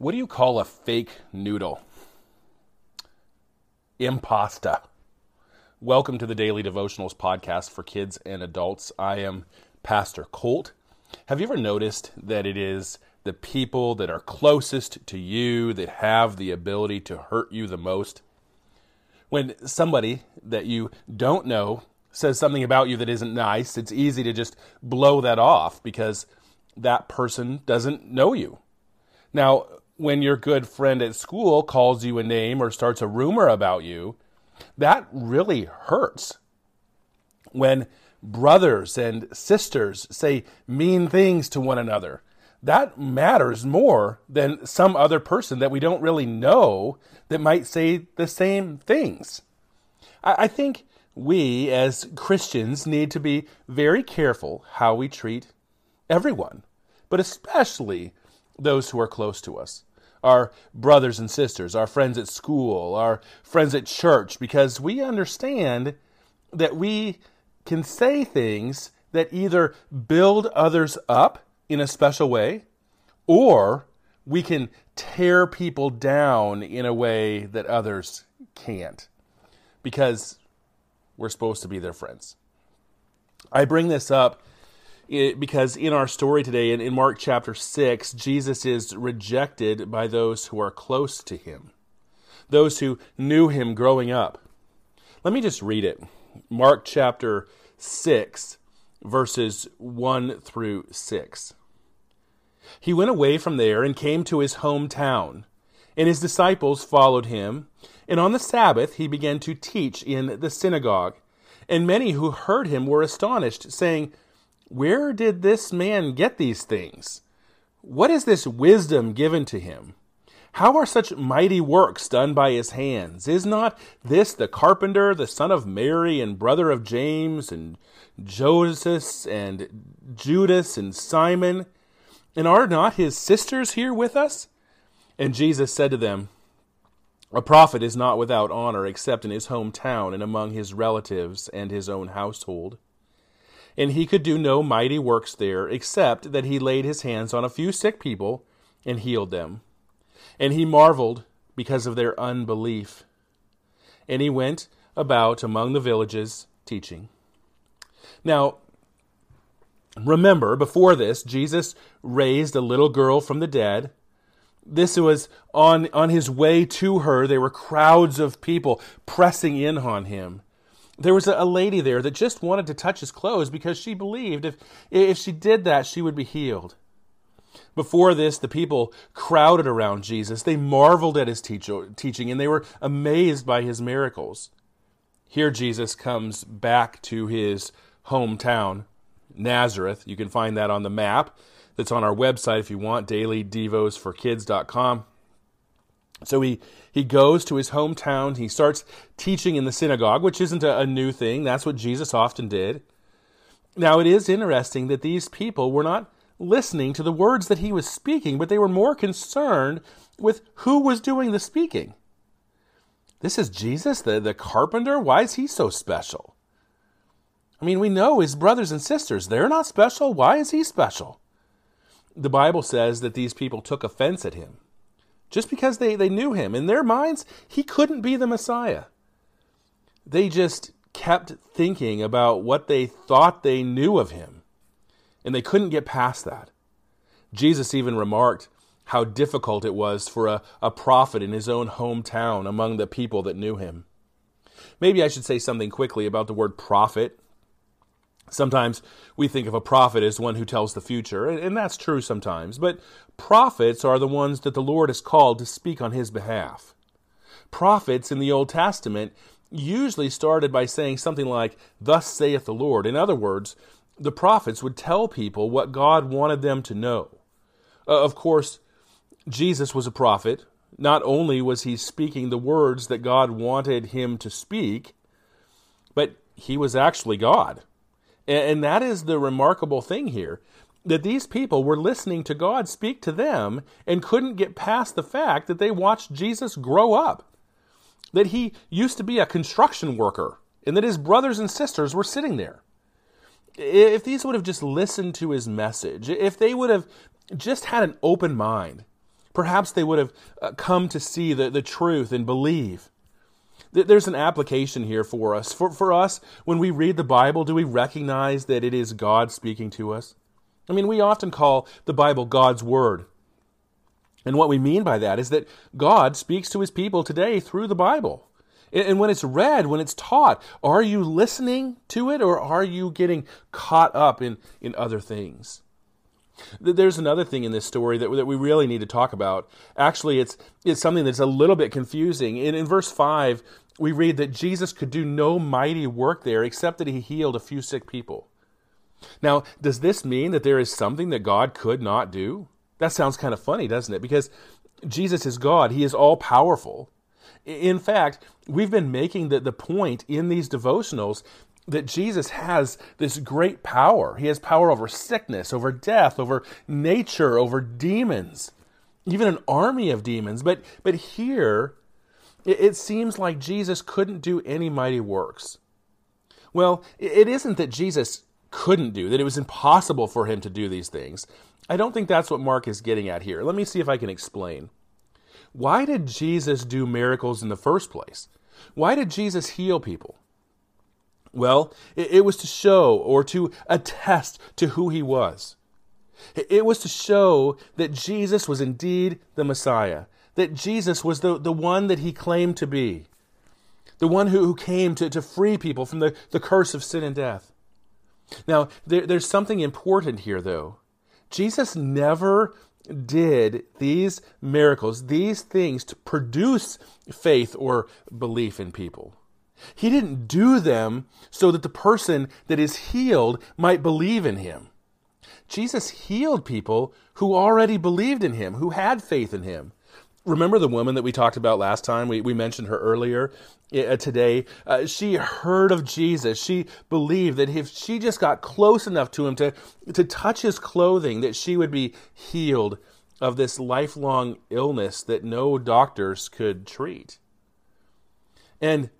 What do you call a fake noodle? Impasta. Welcome to the Daily Devotionals podcast for kids and adults. I am Pastor Colt. Have you ever noticed that it is the people that are closest to you that have the ability to hurt you the most? When somebody that you don't know says something about you that isn't nice, it's easy to just blow that off because that person doesn't know you. Now, when your good friend at school calls you a name or starts a rumor about you, that really hurts. When brothers and sisters say mean things to one another, that matters more than some other person that we don't really know that might say the same things. I think we as Christians need to be very careful how we treat everyone, but especially those who are close to us our brothers and sisters, our friends at school, our friends at church, because we understand that we can say things that either build others up in a special way or we can tear people down in a way that others can't because we're supposed to be their friends. I bring this up because in our story today, in, in Mark chapter 6, Jesus is rejected by those who are close to him, those who knew him growing up. Let me just read it. Mark chapter 6, verses 1 through 6. He went away from there and came to his hometown, and his disciples followed him. And on the Sabbath he began to teach in the synagogue. And many who heard him were astonished, saying, where did this man get these things? What is this wisdom given to him? How are such mighty works done by his hands? Is not this the carpenter, the son of Mary, and brother of James, and Joseph, and Judas, and Simon? And are not his sisters here with us? And Jesus said to them, A prophet is not without honor except in his hometown and among his relatives and his own household and he could do no mighty works there, except that he laid his hands on a few sick people and healed them. And he marveled because of their unbelief. And he went about among the villages teaching. Now, remember, before this, Jesus raised a little girl from the dead. This was on, on his way to her. There were crowds of people pressing in on him there was a lady there that just wanted to touch his clothes because she believed if, if she did that, she would be healed. Before this, the people crowded around Jesus. They marveled at his teach- teaching and they were amazed by his miracles. Here, Jesus comes back to his hometown, Nazareth. You can find that on the map that's on our website if you want, dailydevosforkids.com. So he, he goes to his hometown. He starts teaching in the synagogue, which isn't a, a, new thing. That's what Jesus often did. Now, it is interesting that these people were not listening to the words that he was speaking, but they were more concerned with who was doing the speaking. This is Jesus, the, the carpenter. Why is he so special? I mean, we know his brothers and sisters, they're not special. Why is he special? The Bible says that these people took offense at him just because they, they knew him. In their minds, he couldn't be the Messiah. They just kept thinking about what they thought they knew of him, and they couldn't get past that. Jesus even remarked how difficult it was for a, a prophet in his own hometown among the people that knew him. Maybe I should say something quickly about the word prophet Sometimes we think of a prophet as one who tells the future, and that's true sometimes, but prophets are the ones that the Lord has called to speak on his behalf. Prophets in the Old Testament usually started by saying something like, Thus saith the Lord. In other words, the prophets would tell people what God wanted them to know. Uh, of course, Jesus was a prophet. Not only was he speaking the words that God wanted him to speak, but he was actually God. And that is the remarkable thing here that these people were listening to God speak to them and couldn't get past the fact that they watched Jesus grow up. That he used to be a construction worker and that his brothers and sisters were sitting there. If these would have just listened to his message, if they would have just had an open mind, Perhaps they would have uh, come to see the, the truth and believe. There's an application here for us. For, for us, when we read the Bible, do we recognize that it is God speaking to us? I mean, we often call the Bible God's Word. And what we mean by that is that God speaks to his people today through the Bible. And when it's read, when it's taught, are you listening to it or are you getting caught up in, in other things? There's another thing in this story that, that we really need to talk about. Actually, it's, it's something that's a little bit confusing. In, in verse 5, we read that Jesus could do no mighty work there except that he healed a few sick people. Now, does this mean that there is something that God could not do? That sounds kind of funny, doesn't it? Because Jesus is God, He is all powerful. In fact, we've been making the, the point in these devotionals that Jesus has this great power. He has power over sickness, over death, over nature, over demons, even an army of demons. But, but here, it, it seems like Jesus couldn't do any mighty works. Well, it isn't that Jesus couldn't do, that it was impossible for him to do these things. I don't think that's what Mark is getting at here. Let me see if I can explain. Why did Jesus do miracles in the first place? Why did Jesus heal people? Well, it, it was to show or to attest to who he was. It was to show that Jesus was indeed the Messiah, that Jesus was the, the one that he claimed to be, the one who, who came to, to free people from the, the curse of sin and death. Now, there, there's something important here, though. Jesus never did these miracles, these things to produce faith or belief in people. He didn't do them so that the person that is healed might believe in him. Jesus healed people who already believed in him, who had faith in him. Remember the woman that we talked about last time? We, we mentioned her earlier uh, today. Uh, she heard of Jesus. She believed that if she just got close enough to him to, to touch his clothing, that she would be healed of this lifelong illness that no doctors could treat. And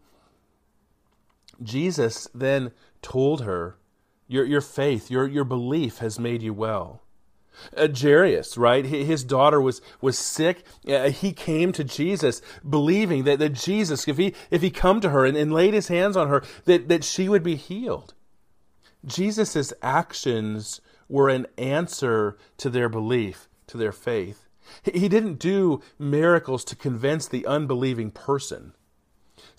Jesus then told her, Your, your faith, your, your belief has made you well. Uh, Jairus, right? His daughter was was sick. Uh, he came to Jesus, believing that, that Jesus, if he if he come to her and, and laid his hands on her, that, that she would be healed. Jesus' actions were an answer to their belief, to their faith. He didn't do miracles to convince the unbelieving person.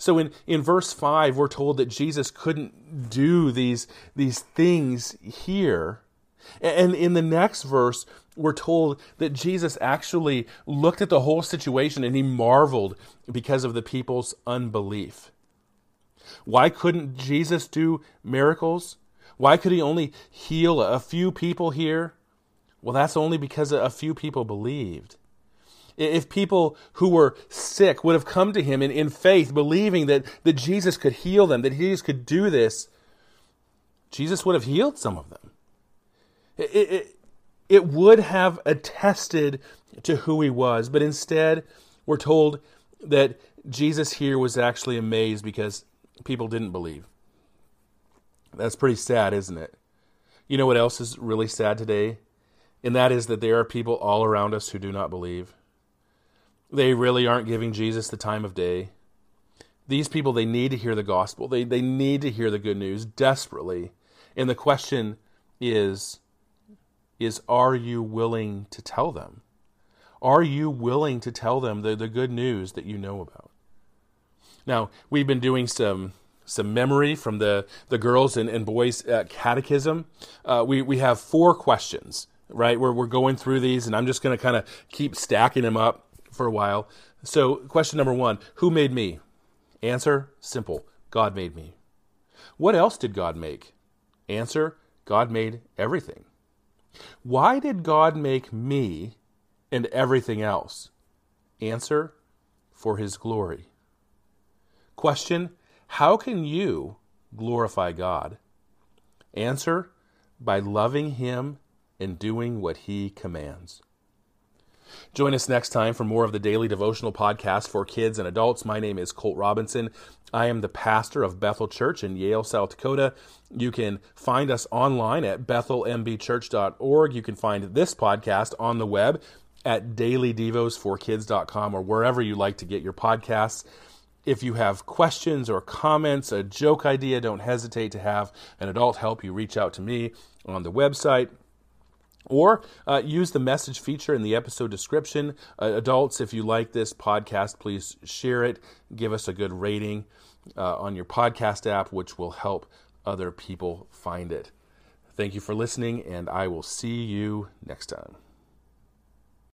So in, in verse 5, we're told that Jesus couldn't do these, these things here and in the next verse, we're told that Jesus actually looked at the whole situation and he marveled because of the people's unbelief. Why couldn't Jesus do miracles? Why could he only heal a few people here? Well, that's only because a few people believed. If people who were sick would have come to him in, in faith, believing that, that Jesus could heal them, that Jesus could do this, Jesus would have healed some of them. It, it, it would have attested to who he was, but instead, we're told that Jesus here was actually amazed because people didn't believe. That's pretty sad, isn't it? You know what else is really sad today? And that is that there are people all around us who do not believe. They really aren't giving Jesus the time of day. These people, they need to hear the gospel. They, they need to hear the good news desperately. And the question is is are you willing to tell them? Are you willing to tell them the, the good news that you know about? Now, we've been doing some some memory from the, the girls and, and boys catechism. Uh, we, we have four questions, right? Where we're going through these, and I'm just going to kind of keep stacking them up for a while. So, question number one Who made me? Answer simple God made me. What else did God make? Answer God made everything. Why did God make me and everything else? Answer For His glory. Question How can you glorify God? Answer By loving Him and doing what He commands. Join us next time for more of the daily devotional podcast for kids and adults. My name is Colt Robinson. I am the pastor of Bethel Church in Yale, South Dakota. You can find us online at bethelmbchurch.org. You can find this podcast on the web at dailydevos4kids.com or wherever you like to get your podcasts. If you have questions or comments, a joke idea, don't hesitate to have an adult help you reach out to me on the website. Or uh, use the message feature in the episode description. Uh, adults, if you like this podcast, please share it. Give us a good rating uh, on your podcast app, which will help other people find it. Thank you for listening, and I will see you next time.